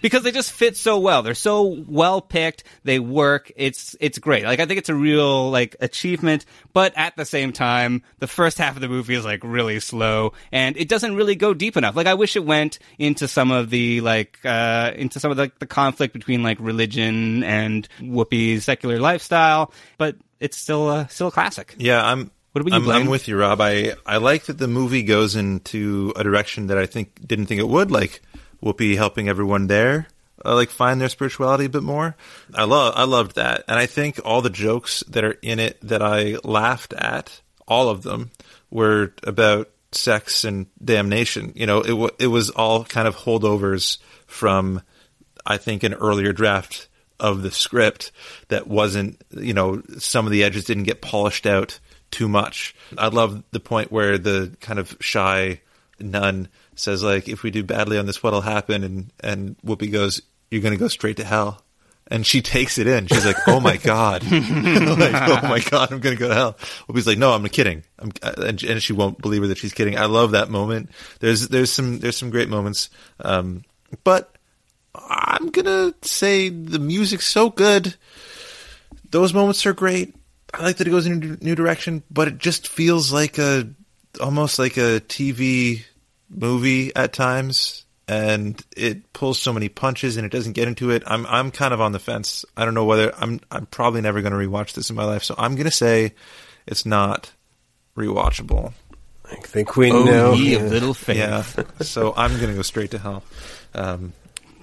because they just fit so well. They're so well picked. They work. It's it's great. Like I think it's a real like achievement. But at the same time, the first half of the movie is like really slow, and it doesn't really go deep enough. Like I wish it went into some of the like uh into some of the, the conflict between like religion and Whoopi's secular lifestyle. But it's still a still a classic. Yeah, I'm. You, I'm, I'm with you, Rob. I, I like that the movie goes into a direction that I think didn't think it would, like Whoopi helping everyone there, uh, like find their spirituality a bit more. I love I loved that, and I think all the jokes that are in it that I laughed at, all of them, were about sex and damnation. You know, it wa it was all kind of holdovers from, I think, an earlier draft of the script that wasn't, you know, some of the edges didn't get polished out too much. I love the point where the kind of shy nun says like, "If we do badly on this, what'll happen?" And and Whoopi goes, "You're going to go straight to hell." And she takes it in. She's like, "Oh my god!" like, "Oh my god, I'm going to go to hell." Whoopi's like, "No, I'm kidding." I'm, and, and she won't believe her that she's kidding. I love that moment. There's there's some there's some great moments, um, but I'm gonna say the music's so good. Those moments are great. I like that it goes in a new direction, but it just feels like a almost like a TV movie at times, and it pulls so many punches and it doesn't get into it. I'm I'm kind of on the fence. I don't know whether I'm I'm probably never going to rewatch this in my life, so I'm going to say it's not rewatchable. I think we Oh, know. ye of little faith. Yeah, so I'm going to go straight to hell. Um,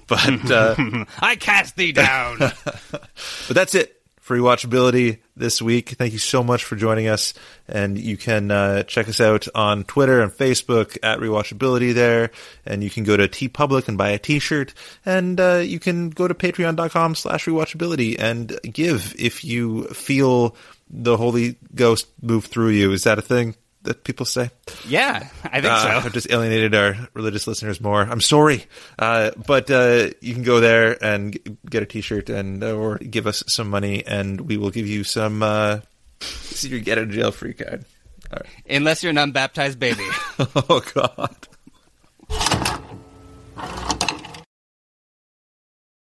but uh, I cast thee down. but that's it for rewatchability this week. Thank you so much for joining us, and you can uh, check us out on Twitter and Facebook at rewatchability there, and you can go to TeePublic and buy a T-shirt, and uh, you can go to Patreon.com/slash rewatchability and give if you feel the Holy Ghost move through you. Is that a thing? that people say. Yeah, I think uh, so. I've just alienated our religious listeners more. I'm sorry, uh, but uh, you can go there and get a T-shirt and uh, or give us some money, and we will give you some. Uh, you get a jail free card, unless you're an unbaptized baby. oh God.